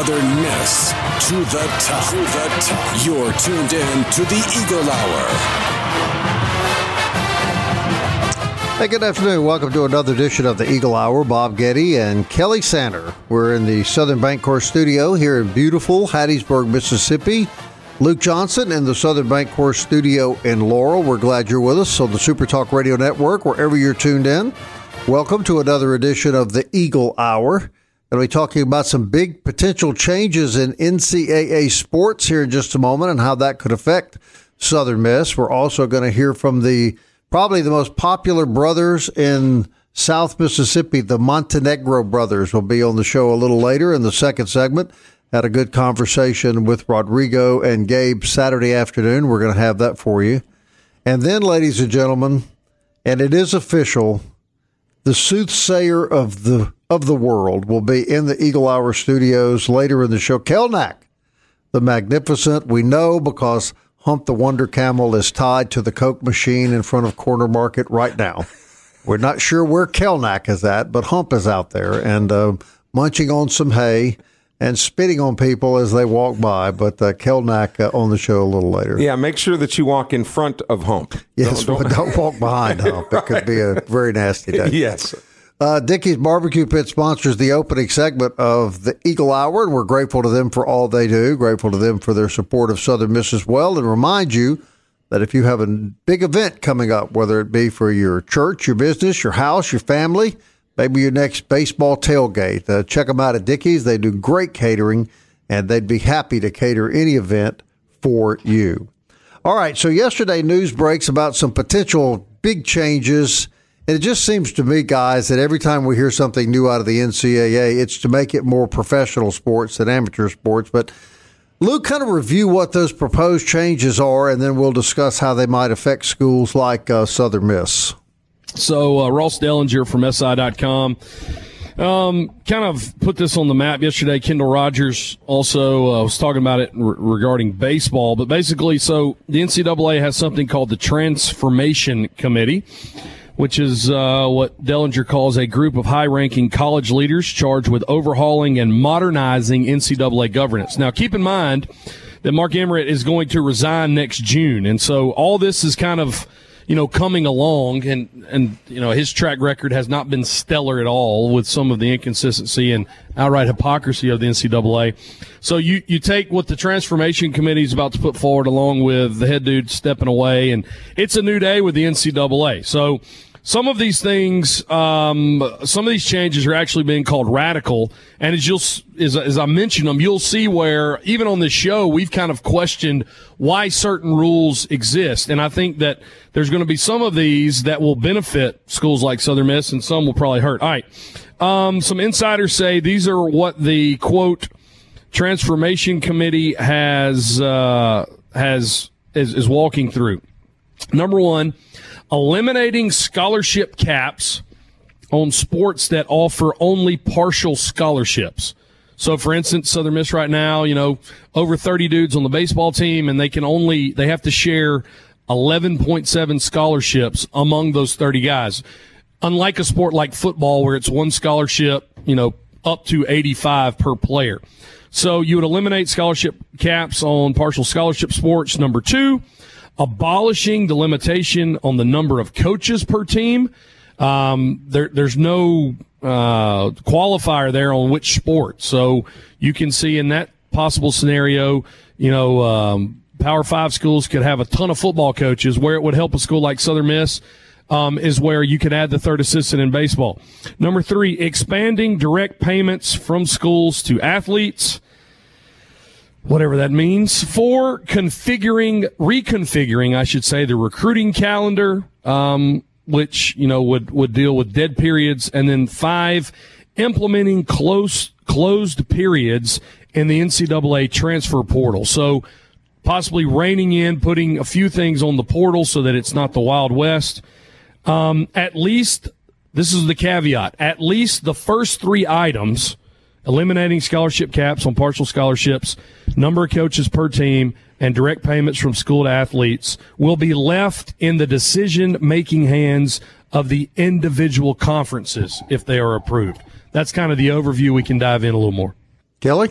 To the top. To the top. You're tuned in to the Eagle Hour. Hey, good afternoon. Welcome to another edition of the Eagle Hour. Bob Getty and Kelly Sander. We're in the Southern Bank Bancorp studio here in beautiful Hattiesburg, Mississippi. Luke Johnson in the Southern Bancorp studio in Laurel. We're glad you're with us on the Super Talk Radio Network, wherever you're tuned in. Welcome to another edition of the Eagle Hour. Going to be talking about some big potential changes in NCAA sports here in just a moment and how that could affect Southern Miss. We're also going to hear from the probably the most popular brothers in South Mississippi, the Montenegro brothers, will be on the show a little later in the second segment. Had a good conversation with Rodrigo and Gabe Saturday afternoon. We're going to have that for you. And then, ladies and gentlemen, and it is official, the soothsayer of the of the world will be in the Eagle Hour studios later in the show. Kelnack, the magnificent, we know because Hump the Wonder Camel is tied to the Coke machine in front of Corner Market right now. We're not sure where Kelnack is at, but Hump is out there and uh, munching on some hay and spitting on people as they walk by. But uh, Kelnack uh, on the show a little later. Yeah, make sure that you walk in front of Hump. Yes, don't, don't, don't walk behind Hump. It could be a very nasty day. yes. Uh, Dickey's Barbecue Pit sponsors the opening segment of the Eagle Hour, and we're grateful to them for all they do. Grateful to them for their support of Southern Miss as well, and remind you that if you have a big event coming up, whether it be for your church, your business, your house, your family, maybe your next baseball tailgate, uh, check them out at Dickey's. They do great catering, and they'd be happy to cater any event for you. All right, so yesterday news breaks about some potential big changes and it just seems to me, guys, that every time we hear something new out of the NCAA, it's to make it more professional sports than amateur sports. But Luke, kind of review what those proposed changes are, and then we'll discuss how they might affect schools like uh, Southern Miss. So, uh, Ross Dellenger from SI.com um, kind of put this on the map yesterday. Kendall Rogers also uh, was talking about it re- regarding baseball. But basically, so the NCAA has something called the Transformation Committee which is uh, what Dellenger calls a group of high ranking college leaders charged with overhauling and modernizing NCAA governance. Now, keep in mind that Mark Emmert is going to resign next June. And so all this is kind of, you know, coming along and, and, you know, his track record has not been stellar at all with some of the inconsistency and outright hypocrisy of the NCAA. So you, you take what the transformation committee is about to put forward along with the head dude stepping away and it's a new day with the NCAA. So, some of these things, um, some of these changes are actually being called radical. And as you'll, as, as I mentioned them, you'll see where even on this show, we've kind of questioned why certain rules exist. And I think that there's going to be some of these that will benefit schools like Southern Miss and some will probably hurt. All right. Um, some insiders say these are what the quote transformation committee has, uh, has, is, is walking through. Number one, eliminating scholarship caps on sports that offer only partial scholarships. So, for instance, Southern Miss right now, you know, over 30 dudes on the baseball team, and they can only, they have to share 11.7 scholarships among those 30 guys. Unlike a sport like football, where it's one scholarship, you know, up to 85 per player. So you would eliminate scholarship caps on partial scholarship sports. Number two, abolishing the limitation on the number of coaches per team. Um, there, there's no uh, qualifier there on which sport, so you can see in that possible scenario, you know, um, Power Five schools could have a ton of football coaches. Where it would help a school like Southern Miss um, is where you could add the third assistant in baseball. Number three, expanding direct payments from schools to athletes whatever that means. For configuring, reconfiguring, I should say, the recruiting calendar. Um, which you know would would deal with dead periods, and then five, implementing close closed periods in the NCAA transfer portal. So possibly reining in, putting a few things on the portal so that it's not the Wild West. Um, at least, this is the caveat, at least the first three items eliminating scholarship caps on partial scholarships, number of coaches per team, and direct payments from school to athletes will be left in the decision making hands of the individual conferences if they are approved. That's kind of the overview. We can dive in a little more. Kelly?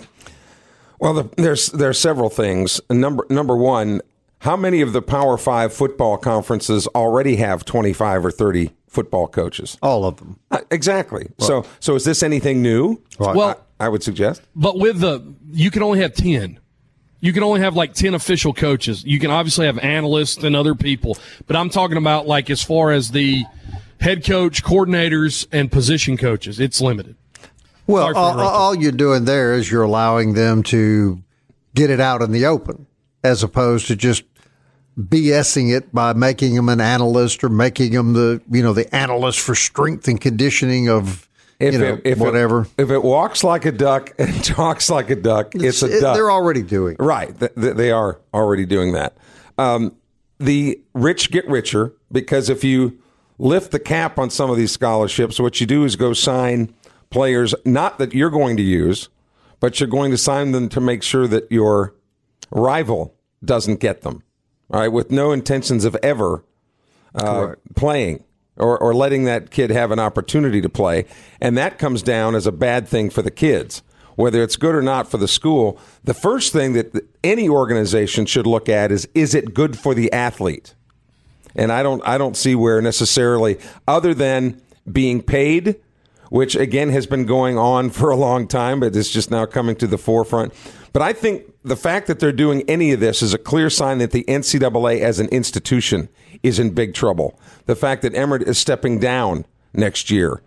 Well, the, there's there are several things. Number number one, how many of the Power Five football conferences already have 25 or 30 football coaches? All of them. Uh, exactly. so so is this anything new? Right. Well, I, I would suggest. But with the, you can only have 10. You can only have like 10 official coaches. You can obviously have analysts and other people, but I'm talking about like as far as the head coach, coordinators, and position coaches, it's limited. Well, all, all you're doing there is you're allowing them to get it out in the open, as opposed to just BSing it by making them an analyst or making them the you know the analyst for strength and conditioning of If you know it, if whatever. It, if it walks like a duck and talks like a duck, it's a It- duck. They're already doing. Right. Th- th- they are already doing that. Um, the rich get richer because if you lift the cap on some of these scholarships, what you do is go sign players, not that you're going to use, but you're going to sign them to make sure that your rival doesn't get them. All right. With no intentions of ever uh, playing or, or letting that kid have an opportunity to play. And that comes down as a bad thing for the kids, whether it's good or not for the school. The first thing that any organization should look at is is it good for the athlete? And I don't I don't see where necessarily other than being paid, which again has been going on for a long time, but it's just now coming to the forefront. But I think the fact that they're doing any of this is a clear sign that the NCAA as an institution is in big trouble. The fact that Emmert is stepping down next year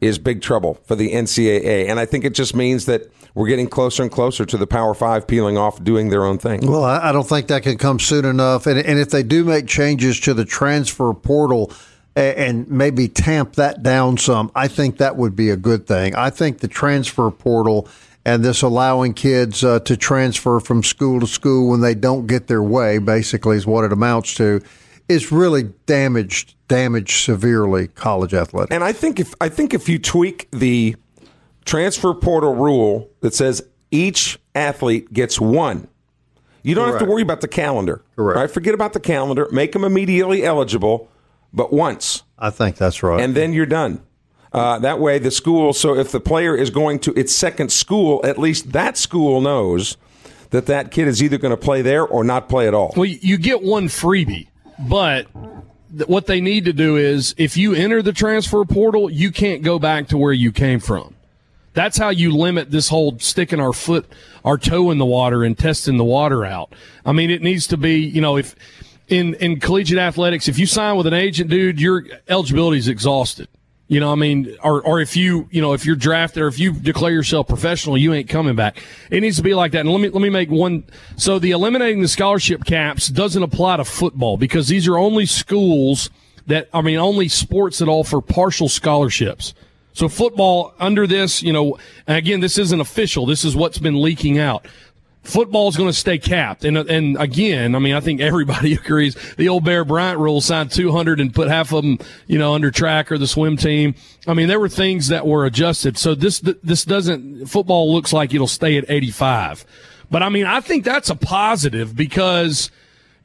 is big trouble for the NCAA. And I think it just means that we're getting closer and closer to the Power Five peeling off, doing their own thing. Well, I don't think that can come soon enough. And, and if they do make changes to the transfer portal and maybe tamp that down some, I think that would be a good thing. I think the transfer portal and this allowing kids uh, to transfer from school to school when they don't get their way, basically, is what it amounts to, is really damaged, damaged severely college athletics. And I think if I think if you tweak the transfer portal rule that says each athlete gets one, you don't have to worry about the calendar. Correct. Right? Forget about the calendar. Make them immediately eligible, but once, I think that's right. and then you're done. Uh, that way, the school. So if the player is going to its second school, at least that school knows that that kid is either going to play there or not play at all. Well, you get one freebie, but th- what they need to do is if you enter the transfer portal, you can't go back to where you came from. That's how you limit this whole sticking our foot, our toe in the water and testing the water out. I mean, it needs to be, you know, if in, in collegiate athletics, if you sign with an agent, dude, your eligibility is exhausted. You know, I mean, or, or if you, you know, if you're drafted or if you declare yourself professional, you ain't coming back. It needs to be like that. And let me, let me make one. So the eliminating the scholarship caps doesn't apply to football because these are only schools that, I mean, only sports that offer partial scholarships. So football under this, you know, again, this isn't official. This is what's been leaking out. Football is going to stay capped, and and again, I mean, I think everybody agrees. The old Bear Bryant rule signed 200 and put half of them, you know, under track or the swim team. I mean, there were things that were adjusted. So this this doesn't football looks like it'll stay at 85, but I mean, I think that's a positive because,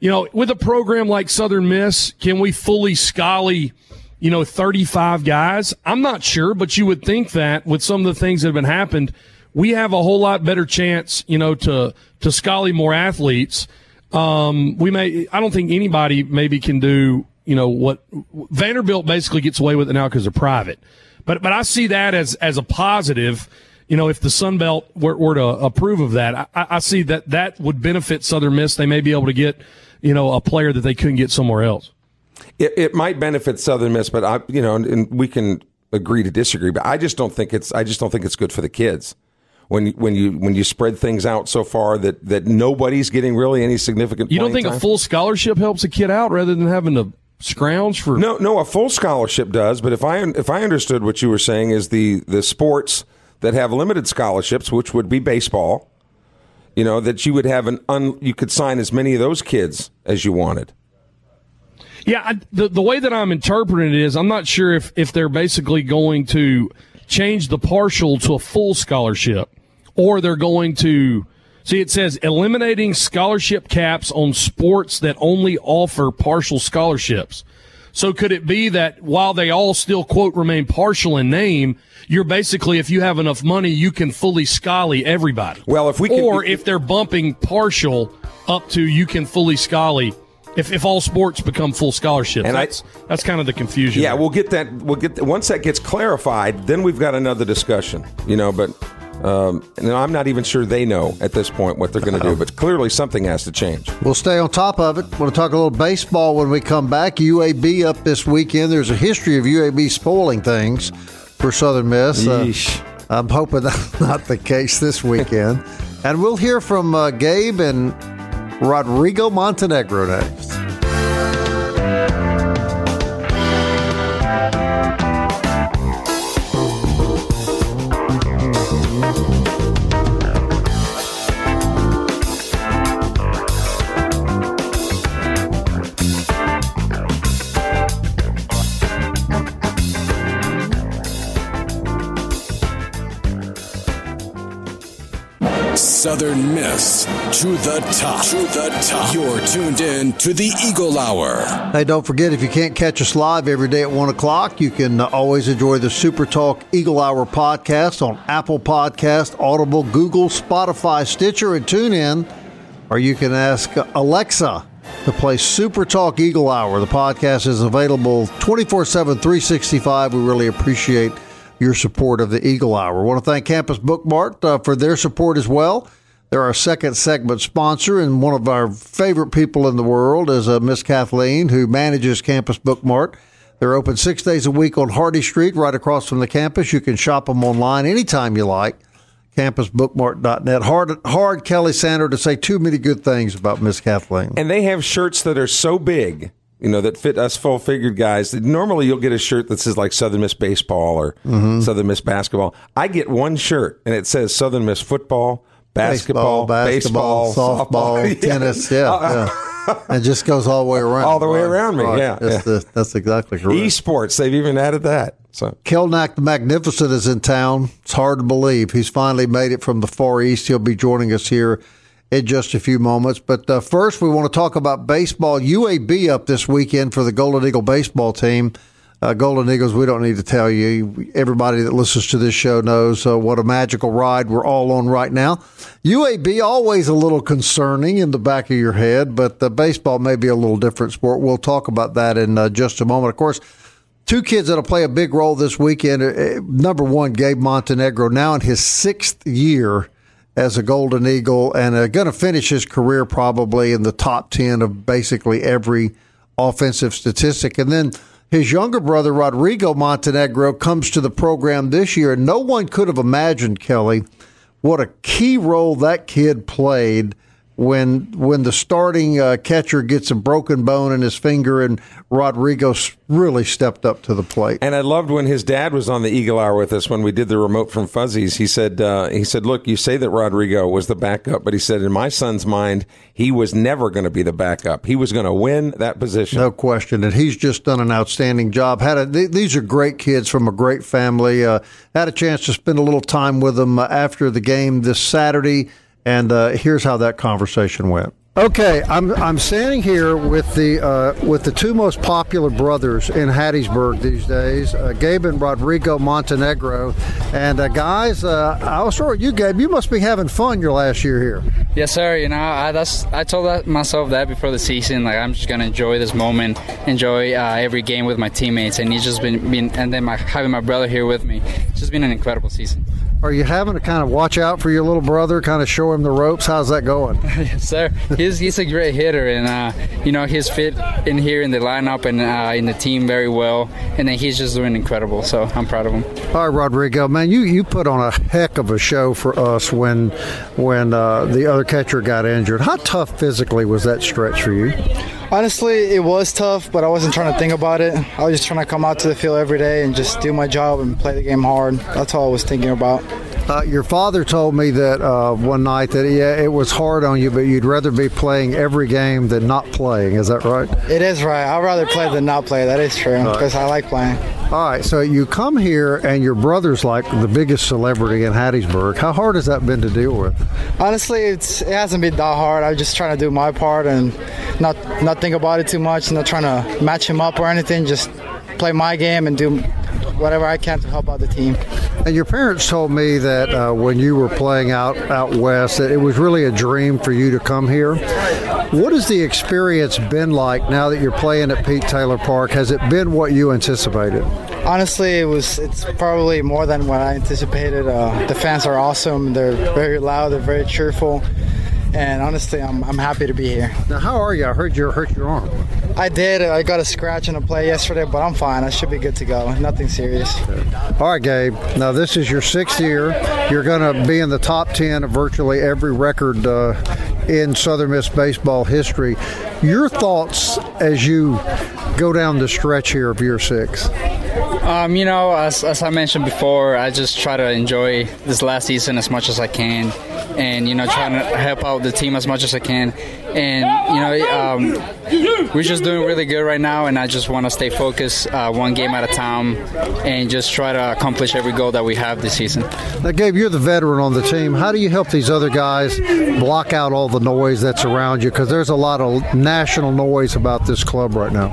you know, with a program like Southern Miss, can we fully scully? you know, 35 guys. I'm not sure, but you would think that with some of the things that have been happened, we have a whole lot better chance, you know, to, to scully more athletes. Um, we may, I don't think anybody maybe can do, you know, what Vanderbilt basically gets away with it now because they're private. But, but I see that as, as a positive. You know, if the Sun Belt were, were to approve of that, I, I see that that would benefit Southern Miss. They may be able to get, you know, a player that they couldn't get somewhere else. It, it might benefit Southern Miss, but I, you know, and, and we can agree to disagree. But I just don't think it's. I just don't think it's good for the kids when you, when you when you spread things out so far that that nobody's getting really any significant. You don't think time. a full scholarship helps a kid out rather than having to scrounge for No, no, a full scholarship does. But if I if I understood what you were saying is the the sports that have limited scholarships, which would be baseball, you know, that you would have an un, you could sign as many of those kids as you wanted. Yeah, I, the the way that I'm interpreting it is, I'm not sure if if they're basically going to change the partial to a full scholarship, or they're going to see. It says eliminating scholarship caps on sports that only offer partial scholarships. So could it be that while they all still quote remain partial in name, you're basically if you have enough money, you can fully scully everybody. Well, if we can- or if they're bumping partial up to you can fully scully. If, if all sports become full scholarships, And I- that's that's kind of the confusion. Yeah, there. we'll get that. We'll get once that gets clarified, then we've got another discussion. You know, but um, and I'm not even sure they know at this point what they're going to do. But clearly, something has to change. We'll stay on top of it. We'll talk a little baseball when we come back. UAB up this weekend. There's a history of UAB spoiling things for Southern Miss. Uh, I'm hoping that's not the case this weekend. and we'll hear from uh, Gabe and Rodrigo Montenegro next. Southern Miss to the top. To the top. You're tuned in to the Eagle Hour. Hey, don't forget if you can't catch us live every day at 1 o'clock, you can uh, always enjoy the Super Talk Eagle Hour podcast on Apple Podcast, Audible, Google, Spotify, Stitcher, and TuneIn. Or you can ask Alexa to play Super Talk Eagle Hour. The podcast is available 24 7, 365. We really appreciate your support of the Eagle Hour. I want to thank Campus Bookmart uh, for their support as well. They're our second segment sponsor, and one of our favorite people in the world is uh, Miss Kathleen, who manages Campus Bookmart. They're open six days a week on Hardy Street, right across from the campus. You can shop them online anytime you like. CampusBookmart.net. Hard, hard Kelly Sander to say too many good things about Miss Kathleen. And they have shirts that are so big, you know, that fit us full figured guys. Normally you'll get a shirt that says like Southern Miss baseball or Mm-hmm. Southern Miss basketball. I get one shirt and it says Southern Miss football, basketball, basketball, baseball, softball, Yeah. tennis. Yeah, yeah. it just goes all the way around. All the way Right, around me, right. yeah, That's, yeah. The, that's exactly correct. Esports, they've even added that. So Kelnack the Magnificent is in town. It's hard to believe. He's finally made it from the Far East. He'll be joining us here in just a few moments. But uh, first, we want to talk about baseball. UAB up this weekend for the Golden Eagle baseball team. Uh, Golden Eagles, we don't need to tell you. Everybody that listens to this show knows uh, what a magical ride we're all on right now. UAB, always a little concerning in the back of your head, but the baseball may be a little different sport. We'll talk about that in uh, just a moment. Of course, Two kids that'll play a big role this weekend. Uh, Number one, Gabe Montenegro, now in his sixth year as a Golden Eagle, and uh, going to finish his career probably in the top 10 of basically every offensive statistic. And then his younger brother, Rodrigo Montenegro, comes to the program this year. No one could have imagined, Kelly, what a key role that kid played when when the starting uh, catcher gets a broken bone in his finger and Rodrigo really stepped up to the plate. And I loved when his dad was on the Eagle Hour with us when we did the remote from Fuzzies. He said, uh, "He said, look, you say that Rodrigo was the backup, but he said in my son's mind, he was never going to be the backup. He was going to win that position." No question, and he's just done an outstanding job. Had a, th- these are great kids from a great family. Uh, had a chance to spend a little time with them uh, after the game this Saturday, and uh, here's how that conversation went. Okay, I'm I'm standing here with the uh, with the two most popular brothers in Hattiesburg these days, uh, Gabe and Rodrigo Montenegro. And uh, guys, uh, I'll start with you, Gabe. You must be having fun your last year here. Yes, sir. You know, I that's I told that, myself that before the season. Like I'm just gonna enjoy this moment, enjoy uh, every game with my teammates, and he's just been, been and then my, having my brother here with me. It's just been an incredible season. Are you having to kind of watch out for your little brother, kind of show him the ropes? How's that going? yes, sir. He's he's a great hitter, and uh, you know he's fit in here in the lineup and uh, in the team very well, and then he's just doing incredible. So I'm proud of him. All right, Rodrigo, man, you, you put on a heck of a show for us when when uh, the other catcher got injured. How tough physically was that stretch for you? Honestly, it was tough, but I wasn't trying to think about it. I was just trying to come out to the field every day and just do my job and play the game hard. That's all I was thinking about. Uh, your father told me that uh, one night that yeah, it was hard on you, but you'd rather be playing every game than not playing. Is that right? It is right. I'd rather play than not play. That is true because I like playing. All right, so you come here and your brother's like the biggest celebrity in Hattiesburg. How hard has that been to deal with? Honestly, it's it hasn't been that hard. I'm just trying to do my part and not not think about it too much. Not trying to match him up or anything. Just play my game and do whatever I can to help out the team. And your parents told me that uh, when you were playing out out west, that it was really a dream for you to come here. What has the experience been like now that you're playing at Pete Taylor Park? Has it been what you anticipated? Honestly, it was. It's probably more than what I anticipated. Uh, the fans are awesome. They're very loud. They're very cheerful. And honestly, I'm, I'm happy to be here. Now, how are you? I heard you hurt your arm. I did. I got a scratch in a play yesterday, but I'm fine. I should be good to go. Nothing serious. All right, Gabe. Now, this is your sixth year. You're going to be in the top 10 of virtually every record uh, in Southern Miss baseball history. Your thoughts as you go down the stretch here of year six? Um, you know, as, as I mentioned before, I just try to enjoy this last season as much as I can, and you know, trying to help out the team as much as I can. And you know, um, we're just doing really good right now, and I just want to stay focused, uh, one game at a time, and just try to accomplish every goal that we have this season. Now, Gabe, you're the veteran on the team. How do you help these other guys block out all the noise that's around you? Because there's a lot of national noise about this club right now.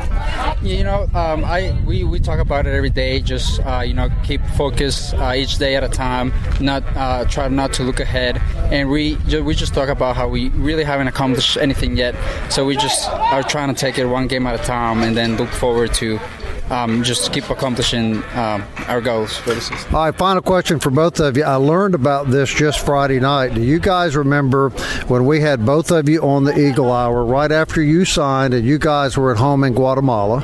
You know, um, I we, we talk about it every day. Just uh, you know, keep focused uh, each day at a time. Not uh, try not to look ahead, and we we just talk about how we really haven't accomplished anything yet. So we just are trying to take it one game at a time, and then look forward to um, just keep accomplishing um, our goals for the season. All right, final question for both of you. I learned about this just Friday night. Do you guys remember when we had both of you on the Eagle Hour right after you signed and you guys were at home in Guatemala?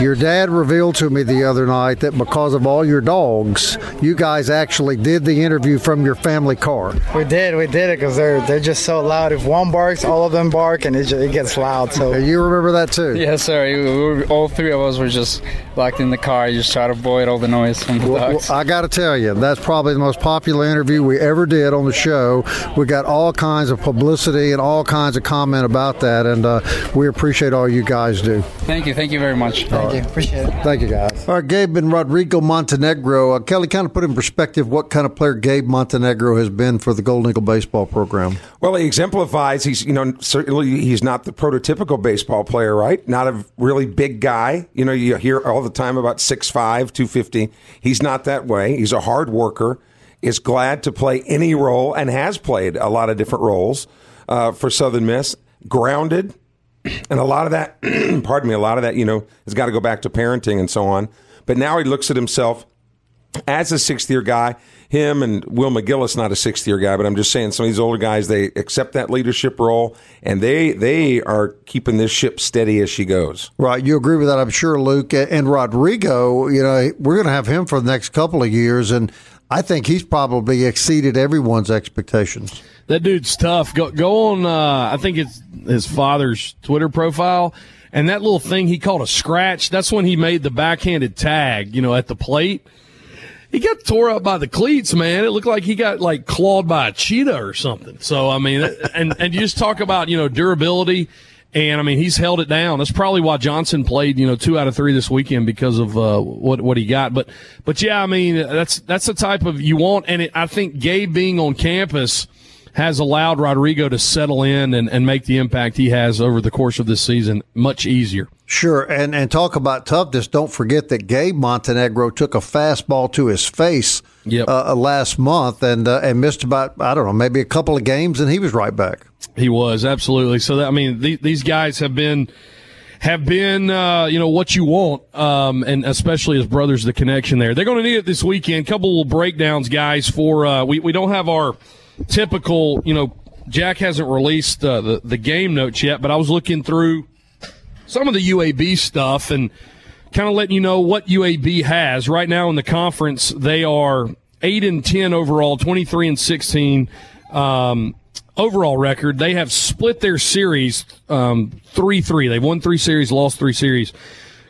Your dad revealed to me the other night that because of all your dogs, you guys actually did the interview from your family car. We did, we did it because they're they're just so loud. If one barks, all of them bark, and it, just, it gets loud. So you remember that too? Yes, sir. We were, all three of us were just locked in the car. You just try to avoid all the noise from the well, dogs. Well, I got to tell you, that's probably the most popular interview we ever did on the show. We got all kinds of publicity and all kinds of comment about that, and uh, we appreciate all you guys do. Thank you, thank you very much. Thank you, appreciate it. Thank you, guys. All right, Gabe and Rodrigo Montenegro. Uh, Kelly, kind of put in perspective what kind of player Gabe Montenegro has been for the Golden Eagle baseball program. Well, he exemplifies. He's you know certainly he's not the prototypical baseball player, right? Not a really big guy. You know, you hear all the time about 6'5", 250. He's not that way. He's a hard worker. Is glad to play any role and has played a lot of different roles uh, for Southern Miss. Grounded, and a lot of that, pardon me, a lot of that, you know, has got to go back to parenting and so on. But now he looks at himself as a sixth year guy. Him and Will McGillis, not a sixth year guy, but I'm just saying some of these older guys, they accept that leadership role and they they are keeping this ship steady as she goes. Right. You agree with that, I'm sure, Luke. And Rodrigo, you know, we're going to have him for the next couple of years. And I think he's probably exceeded everyone's expectations. That dude's tough. Go go on. Uh, I think it's his father's Twitter profile, and that little thing he called a scratch. That's when he made the backhanded tag. You know, at the plate, he got tore up by the cleats. Man, it looked like he got like clawed by a cheetah or something. So I mean, and and you just talk about you know durability. And I mean, he's held it down. That's probably why Johnson played, you know, two out of three this weekend because of uh, what what he got. But but yeah, I mean, that's that's the type of you want. And it, I think Gabe being on campus has allowed Rodrigo to settle in and, and make the impact he has over the course of this season much easier. Sure, and and talk about toughness. Don't forget that Gabe Montenegro took a fastball to his face yep. uh, last month and uh, and missed about I don't know maybe a couple of games, and he was right back. He was absolutely. So that, I mean, th- these guys have been have been uh, you know what you want, um, and especially as brothers, the connection there. They're going to need it this weekend. Couple of breakdowns, guys. For uh, we we don't have our typical, you know, Jack hasn't released uh, the the game notes yet, but I was looking through some of the UAB stuff and kind of letting you know what UAB has right now in the conference. They are eight and ten overall, twenty three and sixteen. Um, overall record, they have split their series um, three three. They've won three series, lost three series.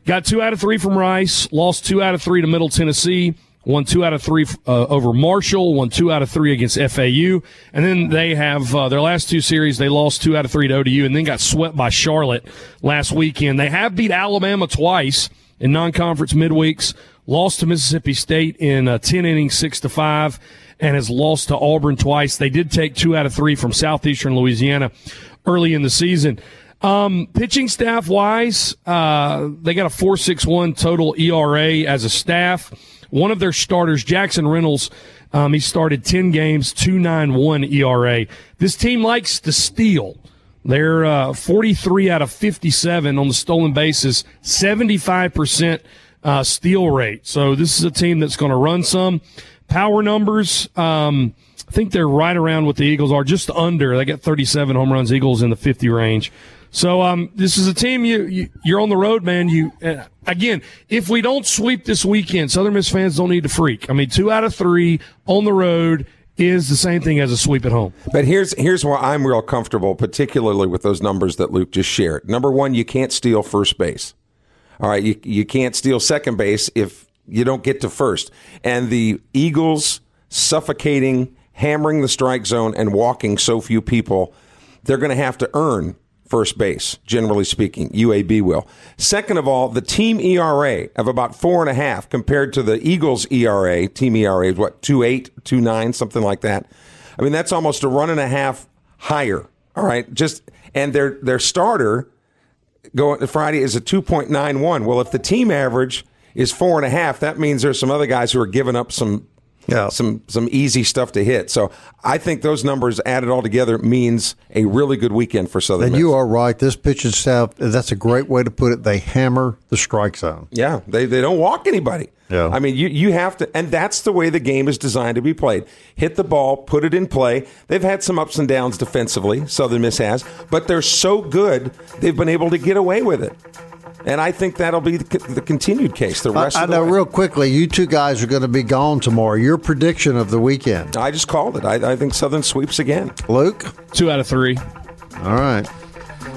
Got two out of three from Rice, lost two out of three to Middle Tennessee, won two out of three uh, over Marshall, won two out of three against FAU, and then they have uh, their last two series. They lost two out of three to ODU, and then got swept by Charlotte last weekend. They have beat Alabama twice in non-conference midweeks, lost to Mississippi State in uh, ten innings, six to five, and has lost to Auburn twice. They did take two out of three from Southeastern Louisiana early in the season. Um, pitching staff wise, uh, they got a 4.61 total ERA as a staff. One of their starters, Jackson Reynolds, um, he started 10 games, 2.91 ERA. This team likes to steal. They're uh, 43 out of 57 on the stolen bases, 75% uh, steal rate. So this is a team that's going to run some. Power numbers, um, I think they're right around what the Eagles are, just under. They got 37 home runs, Eagles in the 50 range. So um, this is a team you, you you're on the road, man. You uh, again, if we don't sweep this weekend, Southern Miss fans don't need to freak. I mean, two out of three on the road is the same thing as a sweep at home. But here's here's why I'm real comfortable, particularly with those numbers that Luke just shared. Number one, you can't steal first base. All right, you you can't steal second base if you don't get to first. And the Eagles suffocating, hammering the strike zone, and walking so few people, they're going to have to earn first base, generally speaking. UAB will. Second of all, the team ERA of about four and a half compared to the Eagles ERA, team ERA is what, two eight, two nine, something like that. I mean, that's almost a run and a half higher. All right. Just, and their, their starter going Friday is a 2.91. Well, if the team average is four and a half, that means there's some other guys who are giving up some Yeah. some some easy stuff to hit. So I think those numbers added all together means a really good weekend for Southern And Miss. you are right. This pitching staff, that's a great way to put it. They hammer the strike zone. Yeah, they, they don't walk anybody. Yeah. I mean, you, you have to, and that's the way the game is designed to be played. Hit the ball, put it in play. They've had some ups and downs defensively, Southern Miss has, but they're so good, they've been able to get away with it. And I think that'll be the, the continued case the rest I of the know way. real quickly, you two guys are going to be gone tomorrow. Your prediction of the weekend. I just called it. I, I think Southern sweeps again. Luke? Two out of three. All right.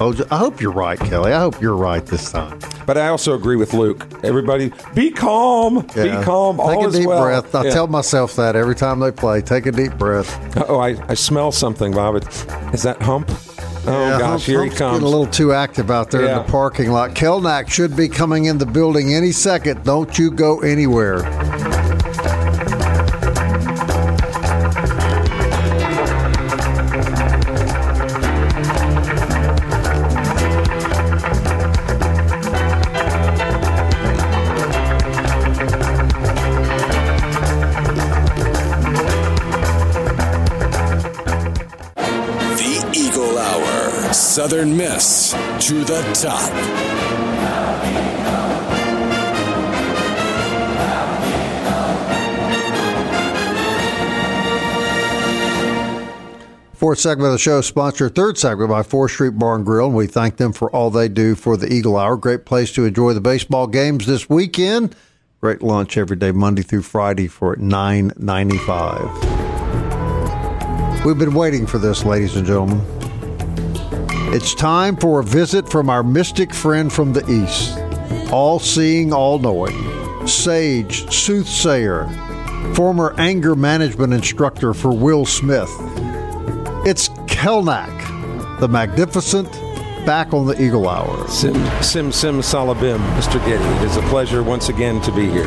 Oh, I hope you're right, Kelly. I hope you're right this time. But I also agree with Luke. Everybody, be calm. Yeah. Be calm. Take All a is deep well. breath. I Yeah. tell myself that every time they play. Take a deep breath. Oh, I, I smell something, Bob. Is that Hump? Oh, Yeah, gosh, Hump's- here he comes. Getting a little too active out there in the parking lot. Kelnack should be coming in the building any second. Don't you go anywhere. Southern Miss to the top. Fourth segment of the show, sponsored third segment by Fourth Street Bar and Grill, and we thank them for all they do for the Eagle Hour. Great place to enjoy the baseball games this weekend. Great lunch every day, Monday through Friday, for nine ninety five. We've been waiting for this, ladies and gentlemen. It's time for a visit from our mystic friend from the east, all seeing, all knowing, sage, soothsayer, former anger management instructor for Will Smith. It's Kelnack, the magnificent, back on the Eagle Hour. Sim, sim, sim, salabim, Mr. Getty. It is a pleasure once again to be here.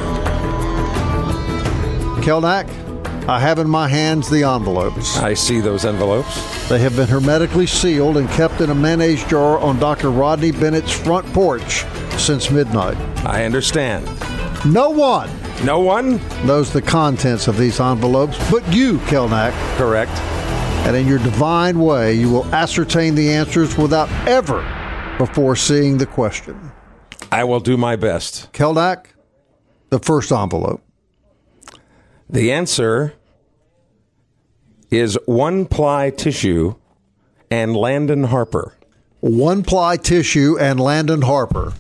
Kelnack, I have in my hands the envelopes. I see those envelopes. They have been hermetically sealed and kept in a mayonnaise jar on Dr. Rodney Bennett's front porch since midnight. I understand. No one No one? knows the contents of these envelopes but you, Kelnack. Correct. And in your divine way, you will ascertain the answers without ever before seeing the question. I will do my best. Kelnack, the first envelope. The answer is one ply tissue and Landon Harper. One ply tissue and Landon Harper.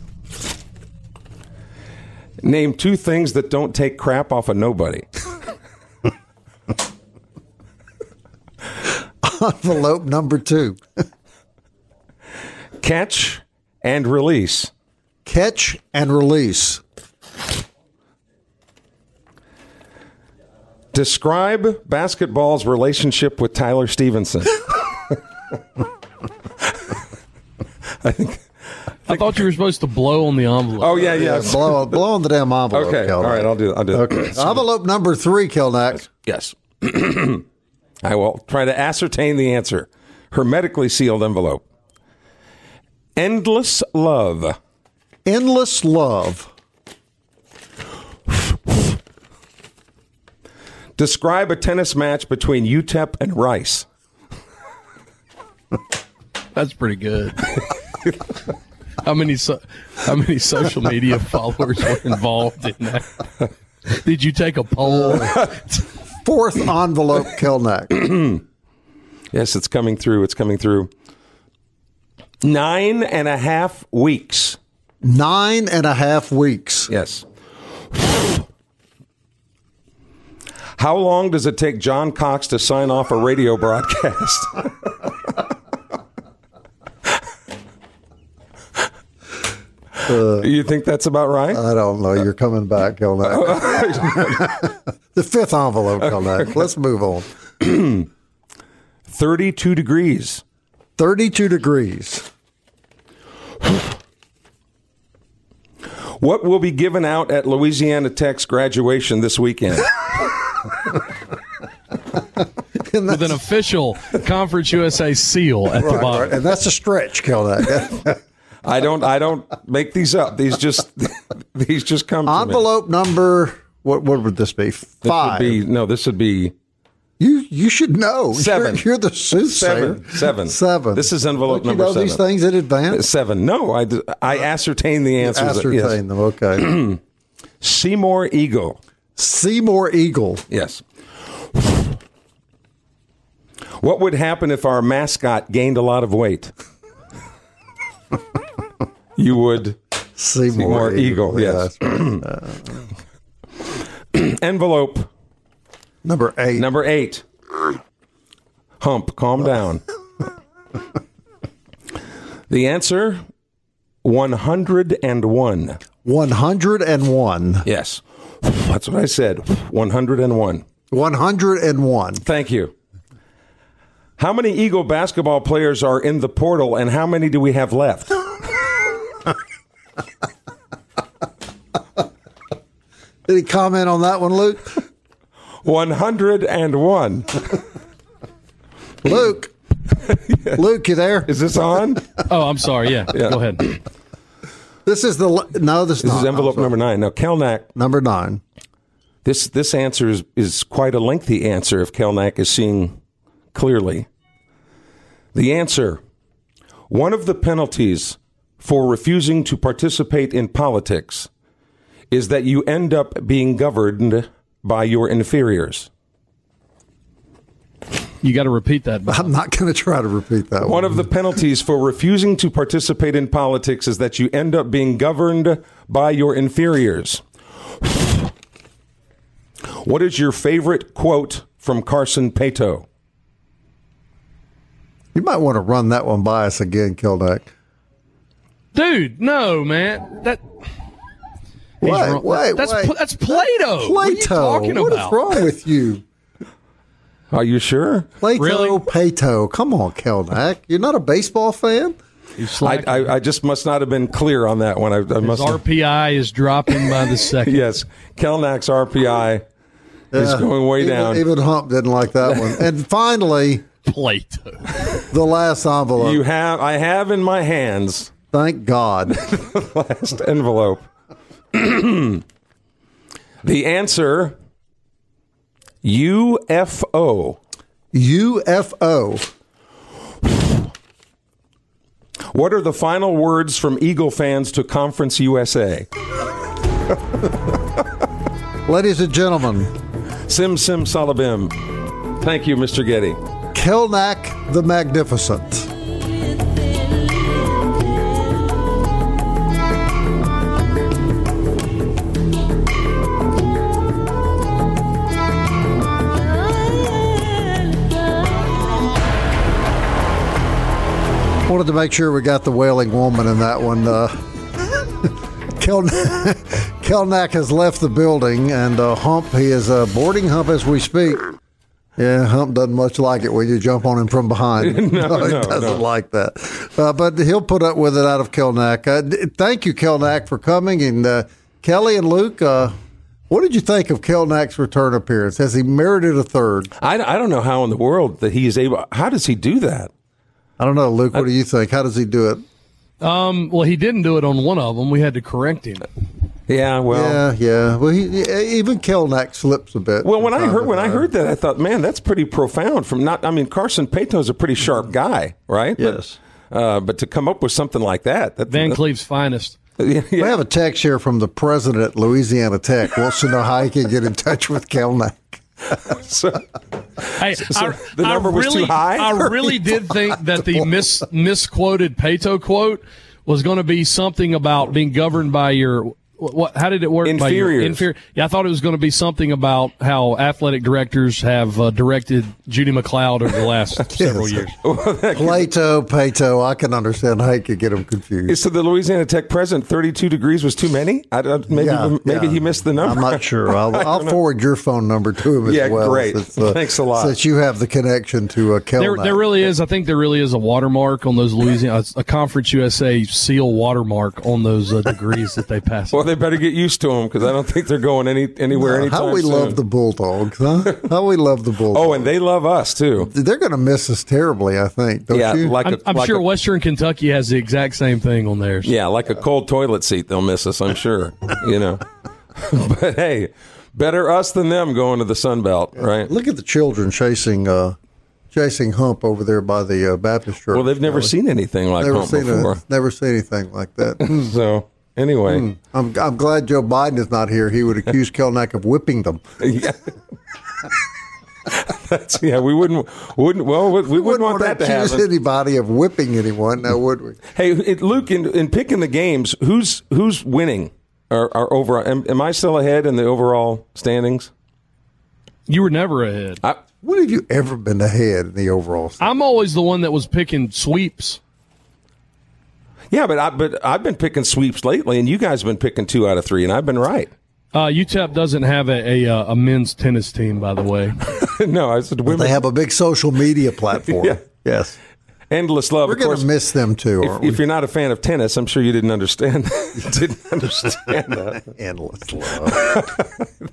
Name two things that don't take crap off of nobody. envelope number two. Catch and release. Catch and release. Describe basketball's relationship with Tyler Stevenson. I think. I thought you were supposed to blow on the envelope. Oh yeah, yeah. Blow, blow on the damn envelope. Okay, all Kelnack. right. I'll do. I'll do. Okay. Envelope number three, Kelnack. Yes. I will try to ascertain the answer. Hermetically sealed envelope. Endless love. Endless love. Describe a tennis match between UTEP and Rice. That's pretty good. how many so, how many social media followers were involved in that? Did you take a poll? Fourth envelope, Kelnack. Yes, it's coming through. It's coming through. Nine and a half weeks. Nine and a half weeks. Yes. How long does it take John Cox to sign off a radio broadcast? Uh, you think that's about right? I don't know. You're coming back, Kelnack. the fifth envelope, Kelnack. Let's move on. 32 degrees. 32 degrees. What will be given out at Louisiana Tech's graduation this weekend? And With an official Conference USA seal at the bottom. right. and that's a stretch, Kelnack. I don't I don't make these up. These just these just come to me. envelope number, what, what would this be? This would Five. be no, this would be You you should know. Seven. You're, you're the soothsayer. Seven. Seven. Seven. This is envelope Don't you number know these things in advance? Uh, seven. No, I, I ascertain the answers. Ascertain Yes. them. Okay. Seymour Eagle. Seymour Eagle. Yes. What would happen if our mascot gained a lot of weight? you would Seymour, Seymour Eagle, yes. that's right. envelope Number eight. number eight. Hump, calm down. the answer: one hundred and one. 101. Yes, that's what I said. One hundred and one. 101. Thank you. How many Eagle basketball players are in the portal, and how many do we have left? Any comment on that one, Luke? One hundred and one. Luke. Luke, you there? Is this on? Oh, I'm sorry. Yeah, go ahead. This is the no. This, This not. is envelope number nine. Now, Kelnack, number nine. this this answer is, is quite a lengthy answer if Kelnack is seeing clearly. The answer: one of the penalties for refusing to participate in politics is that you end up being governed by your inferiors. You got to repeat that. Bob. I'm not going to try to repeat that one. One of the penalties for refusing to participate in politics is that you end up being governed by your inferiors. What is your favorite quote from Carson Paetow? You might want to run that one by us again, Kelnack. Dude, no, man. That. he's Wait, wait, that's wait. Pl- that's Plato. What are you Plato. talking What is about? wrong with you? Are you sure? Plato, Really? Paetow. Come on, Kelnack. You're not a baseball fan? I. I, I just must not have been clear on that one. I, I His must. Have, RPI is dropping by the second. yes, Kelnack's RPI is going way even, down. Even Hump didn't like that one. and finally, Plato. the last envelope. you have, I have in my hands Thank God. the last envelope. the answer UFO. UFO. What are the final words from Eagle fans to Conference USA? Ladies and gentlemen, Sim Sim Salabim. Thank you, Mr. Getty. Kelnack the Magnificent. Wanted to make sure we got the wailing woman in that one. Uh, Kel- Kelnack has left the building, and uh, Hump, he is uh, boarding Hump as we speak. Yeah, Hump doesn't much like it when you jump on him from behind. No, he no, doesn't no. like that. Uh, but he'll put up with it out of Kelnack. Uh, d- thank you, Kelnack, for coming. And uh, Kelly and Luke, uh, what did you think of Kelnack's return appearance? Has he merited a third? I, I don't know how in the world that he is able. How does he do that? I don't know, Luke. What do you think? How does he do it? Um, well, he didn't do it on one of them. We had to correct him. Yeah, well, yeah, yeah. Well, he, even Kelnack slips a bit. Well, when I heard when I heard that, I thought, man, that's pretty profound. From not, I mean, Carson Paetow's a pretty sharp guy, right? But- Yes. uh, but to come up with something like that, that Van Cleve's finest. yeah, We have a text here from the president at Louisiana Tech. Wants to know how he can get in touch with Kelnack. so- Hey, So I, the number I was too high? I really did think that the mis, misquoted Paetow quote was going to be something about being governed by your what? what how did it work? By your Inferiors. inferior. Yeah, I thought it was going to be something about how athletic directors have uh, directed Judy MacLeod over the last several years. Plato, Paetow. I can understand how you could get them confused. so the Louisiana Tech president, thirty-two degrees was too many. I don't, maybe Yeah, maybe yeah. he missed the number. I'm not sure. I'll, I'll forward your phone number to him as Yeah, well. great. Thanks a lot. Since you have the connection to uh, Kelnack. There, there really is. I think there really is a watermark on those Louisiana, a Conference USA seal watermark on those uh, degrees that they pass. Well, they better get used to them because I don't think they're going any anywhere anytime How we soon. love the Bulldogs, huh? How we love the Bulldogs. Oh, and they love us too. they're going to miss us terribly, I think. Don't yeah, you? like I'm, a, I'm like sure a- Western Kentucky has the exact same thing on theirs. Yeah, like a cold toilet seat, they'll miss us. I'm sure. you know, but hey, better us than them going to the Sun Belt, right? Look at the children chasing uh, chasing Hump over there by the uh, Baptist church. Well, they've never Kelly. seen anything like never Hump seen before. a, never seen anything like that. So anyway, hmm. I'm I'm glad Joe Biden is not here. He would accuse Kelnack of whipping them. yeah. That's, yeah, we wouldn't wouldn't well we, we wouldn't want that to accuse happen. anybody of whipping anyone, now would we? Hey, it, Luke, in, in picking the games, who's who's winning? Or, or over? Am, am I still ahead in the overall standings? You were never ahead. I, When have you ever been ahead in the overall? st- I'm always the one that was picking sweeps. Yeah, but I but I've been picking sweeps lately, and you guys have been picking two out of three, and I've been right. Uh, UTEP doesn't have a, a, uh, a men's tennis team, by the way. no, I said women. They have a big social media platform. Yeah. Yes, endless love. we're of going course. to miss them too, if, aren't we? if you're not a fan of tennis, I'm sure you didn't understand. you didn't understand that. Endless love.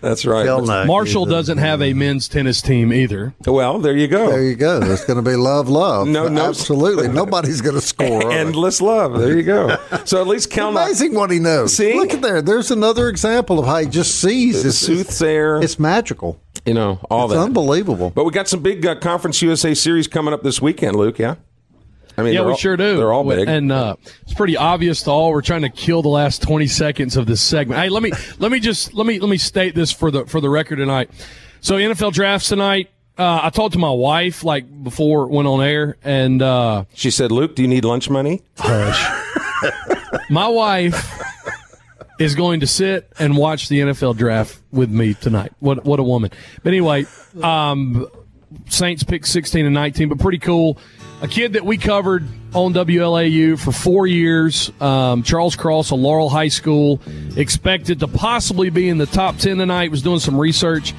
That's right. Kelnack Marshall is, doesn't have a men's tennis team either. Well, there you go. There you go. It's going to be love, love. No, no. absolutely. Nobody's going to score. are they? Endless love. There you go. So at least Kelnack, Amazing what he knows. See? look at there. There's another example of how he just sees. the It's, soothsayer, it's magical. you know, all It's that. unbelievable. But we got some big uh, Conference USA series coming up this weekend, Luke. Yeah, I mean, Yeah, we all- sure do. They're all big. and uh, it's pretty obvious to all. We're trying to kill the last twenty seconds of this segment. Hey, let me let me just let me let me state this for the for the record tonight. So NFL drafts tonight. Uh, I talked to my wife like before it went on air, and uh, she said, "Luke, do you need lunch money?" Hush. My wife is going to sit and watch the NFL draft with me tonight. What what a woman! But anyway, um, Saints picked 16 and 19, but pretty cool. A kid that we covered on WLAU for four years, um, Charles Cross, a Laurel High School, expected to possibly be in the top 10 tonight. Was doing some research.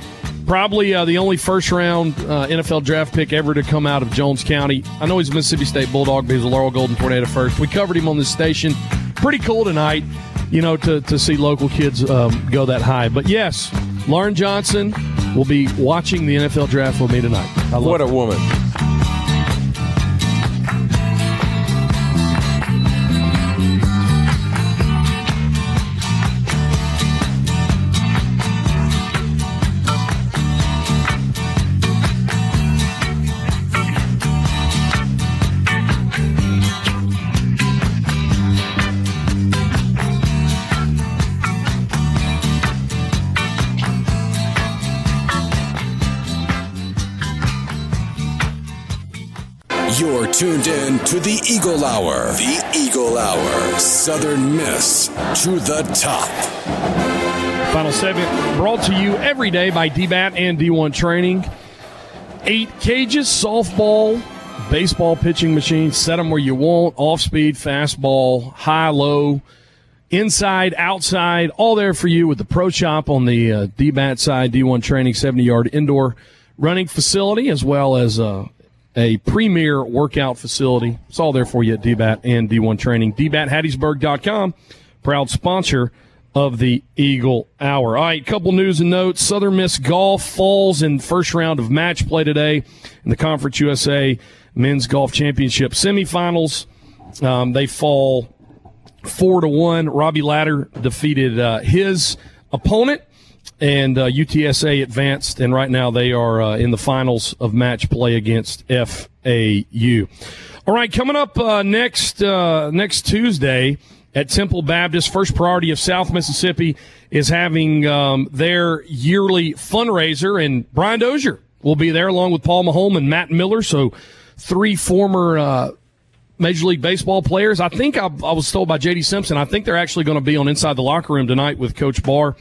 Probably uh, the only first round uh, NFL draft pick ever to come out of Jones County. I know he's a Mississippi State Bulldog, but he's a Laurel Golden Tornado first. We covered him on this station. Pretty cool tonight, you know, to, to see local kids um, go that high. But yes, Lauren Johnson will be watching the NFL draft with me tonight. I love What a woman! Tuned in to the Eagle Hour. The Eagle Hour. Southern Miss to the top. Final segment brought to you every day by DBAT and D1 Training. Eight cages, softball, baseball pitching machine. Set them where you want. Off speed, fastball, high, low, inside, outside, all there for you with the Pro Shop on the uh, DBAT side, D1 training, 70 yard indoor running facility, as well as uh, a premier workout facility. It's all there for you at DBAT and D1 training. DBATHattiesburg.com, proud sponsor of the Eagle Hour. All right, couple news and notes. Southern Miss Golf falls in first round of match play today in the Conference USA Men's Golf Championship semifinals. Um, they fall four to one. Robbie Ladder defeated uh, his opponent, and uh, UTSA advanced, and right now they are uh, in the finals of match play against FAU. All right, coming up uh, next uh, next Tuesday at Temple Baptist. First priority of South Mississippi is having um, their yearly fundraiser, and Brian Dozier will be there along with Paul Maholm and Matt Miller. So, three former uh, Major League Baseball players. I think I, I was told by JD Simpson. I think they're actually going to be on Inside the Locker Room tonight with Coach Barr.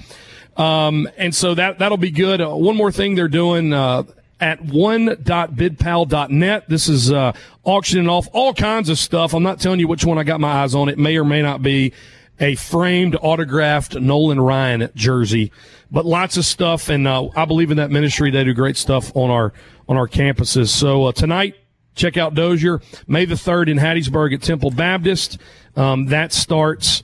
Um, and so that that'll be good. Uh, one more thing they're doing. Uh, at one.bidpal.net. This is uh, auctioning off all kinds of stuff. I'm not telling you which one I got my eyes on. It may or may not be a framed, autographed Nolan Ryan jersey, but lots of stuff. And uh, I believe in that ministry. They do great stuff on our on our campuses. So uh, tonight, check out Dozier. May the third in Hattiesburg at Temple Baptist. Um, that starts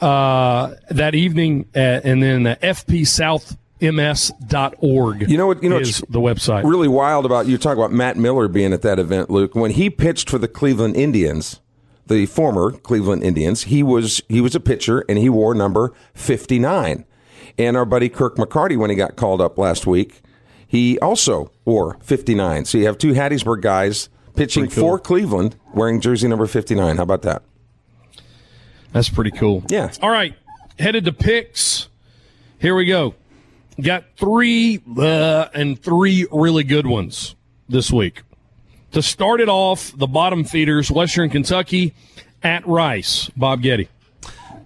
uh, that evening, at, and then the FP South ms.org. You know what? You know is the website. Really wild about you talk about Matt Miller being at that event, Luke. When he pitched for the Cleveland Indians, the former Cleveland Indians, he was he was a pitcher and he wore number fifty nine. And our buddy Kirk McCarty, when he got called up last week, he also wore fifty nine. So you have two Hattiesburg guys pitching cool. for Cleveland wearing jersey number fifty nine. How about that? That's pretty cool. Yeah. All right. Headed to picks. Here we go. Got three uh, and three really good ones this week. To start it off, the bottom feeders, Western Kentucky at Rice. Bob Getty.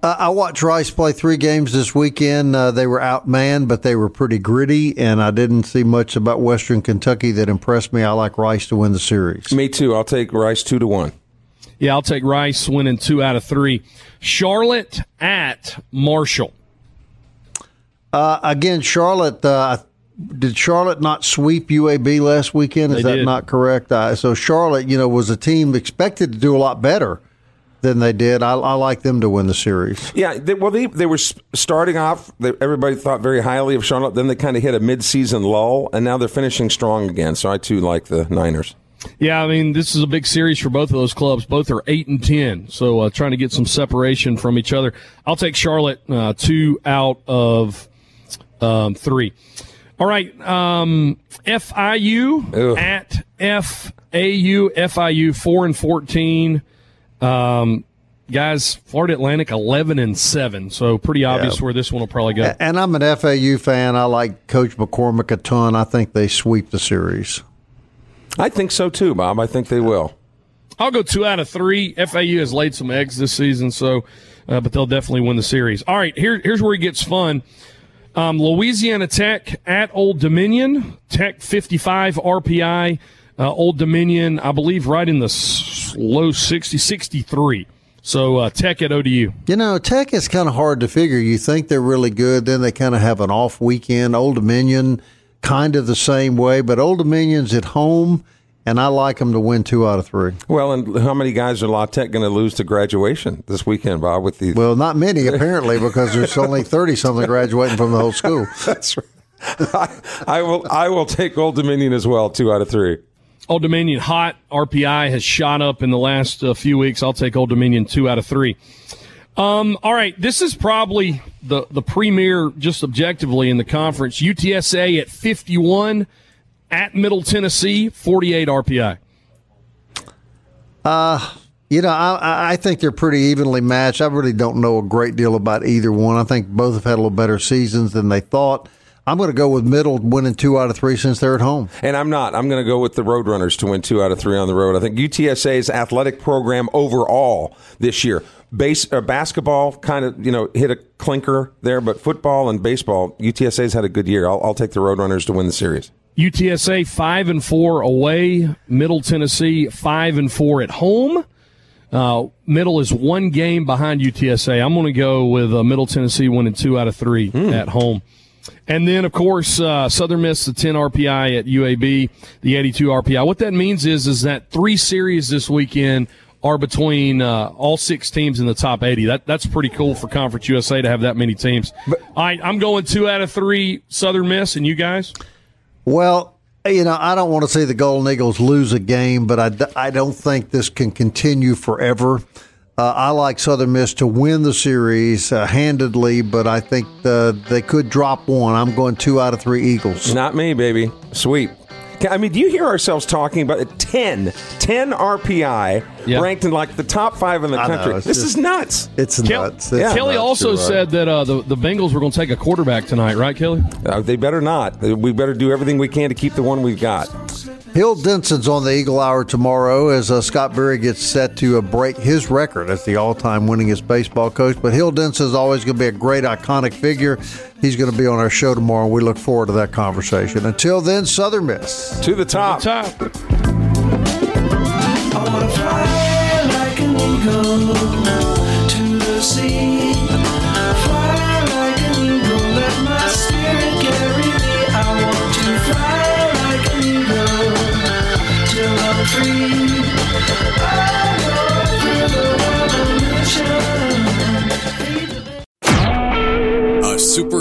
Uh, I watched Rice play three games this weekend. Uh, they were outmanned, but they were pretty gritty, and I didn't see much about Western Kentucky that impressed me. I like Rice to win the series. Me too. I'll take Rice two to one. Yeah, I'll take Rice winning two out of three. Charlotte at Marshall. Uh, again, Charlotte. Uh, did Charlotte not sweep UAB last weekend? Is they that did. not correct? Uh, so Charlotte, you know, was a team expected to do a lot better than they did. I, I like them to win the series. Yeah, they, well, they they were starting off. They, everybody thought very highly of Charlotte. Then they kind of hit a mid-season lull, and now they're finishing strong again. So I too like the Niners. Yeah, I mean this is a big series for both of those clubs. Both are eight and ten, so uh, trying to get some separation from each other. I'll take Charlotte uh, two out of um, three. All right, um, FIU Ugh. at FAU. FIU four and fourteen. Um, guys, Florida Atlantic eleven and seven. So pretty obvious Yeah. where this one will probably go. And I'm an FAU fan. I like Coach McCormack a ton. I think they sweep the series. I think so too, Bob. I think they will. I'll go two out of three. FAU has laid some eggs this season, so uh, but they'll definitely win the series. All right, here, here's where it gets fun. Um, Louisiana Tech at Old Dominion. Tech 55 RPI. Uh, Old Dominion, I believe, right in the s- low 60, 63. So uh, Tech at ODU. You know, Tech is kind of hard to figure. You think they're really good, then they kind of have an off weekend. Old Dominion, kind of the same way, but Old Dominion's at home, and I like them to win two out of three. Well, and how many guys are La Tech going to lose to graduation this weekend, Bob? With the Well, not many apparently, because there's only thirty something graduating from the whole school. that's right. I, I will. I will take Old Dominion as well. Two out of three. Old Dominion hot. RPI has shot up in the last uh, few weeks. I'll take Old Dominion two out of three. Um, all right, this is probably the the premier, just objectively in the conference. UTSA at fifty one, at Middle Tennessee forty eight RPI. Uh You know, I- I, I think they're pretty evenly matched. I really don't know a great deal about either one. I think both have had a little better seasons than they thought. I'm going to go with Middle winning two out of three since they're at home. And I'm not. I'm going to go with the Roadrunners to win two out of three on the road. I think UTSA's athletic program overall this year, base uh, basketball kind of you know hit a clinker there, but football and baseball, UTSA's had a good year. I'll, I'll take the Roadrunners to win the series. UTSA five and four away. Middle Tennessee five and four at home. Uh, Middle is one game behind UTSA. I'm going to go with uh, Middle Tennessee winning two out of three at home. And then, of course, uh, Southern Miss the 10 RPI at UAB, the 82 RPI. What that means is is that three series this weekend are between uh, all six teams in the top 80. That that's pretty cool for Conference USA to have that many teams. all right, I'm going two out of three Southern Miss, and you guys. Well, you know, I don't want to see the Golden Eagles lose a game, but I, I don't think this can continue forever. Uh, I like Southern Miss to win the series uh, handedly, but I think uh, they could drop one. I'm going two out of three Eagles. Not me, baby. Sweep. I mean, do you hear ourselves talking about it? 10, 10 RPI Yeah. ranked in like the top five in the I country. it's this just- is nuts. It's Kel- nuts. It's Kelly nuts. also right. said that uh, the the Bengals were going to take a quarterback tonight, right, Kelly? Uh, they better not. We better do everything we can to keep the one we've got. Hill Denson's on the Eagle Hour tomorrow as uh, Scott Berry gets set to uh, break his record as the all-time winningest baseball coach. But Hill Denson is always going to be a great iconic figure. He's going to be on our show tomorrow, and we look forward to that conversation. Until then, Southern Miss. To the top. Top. I wanna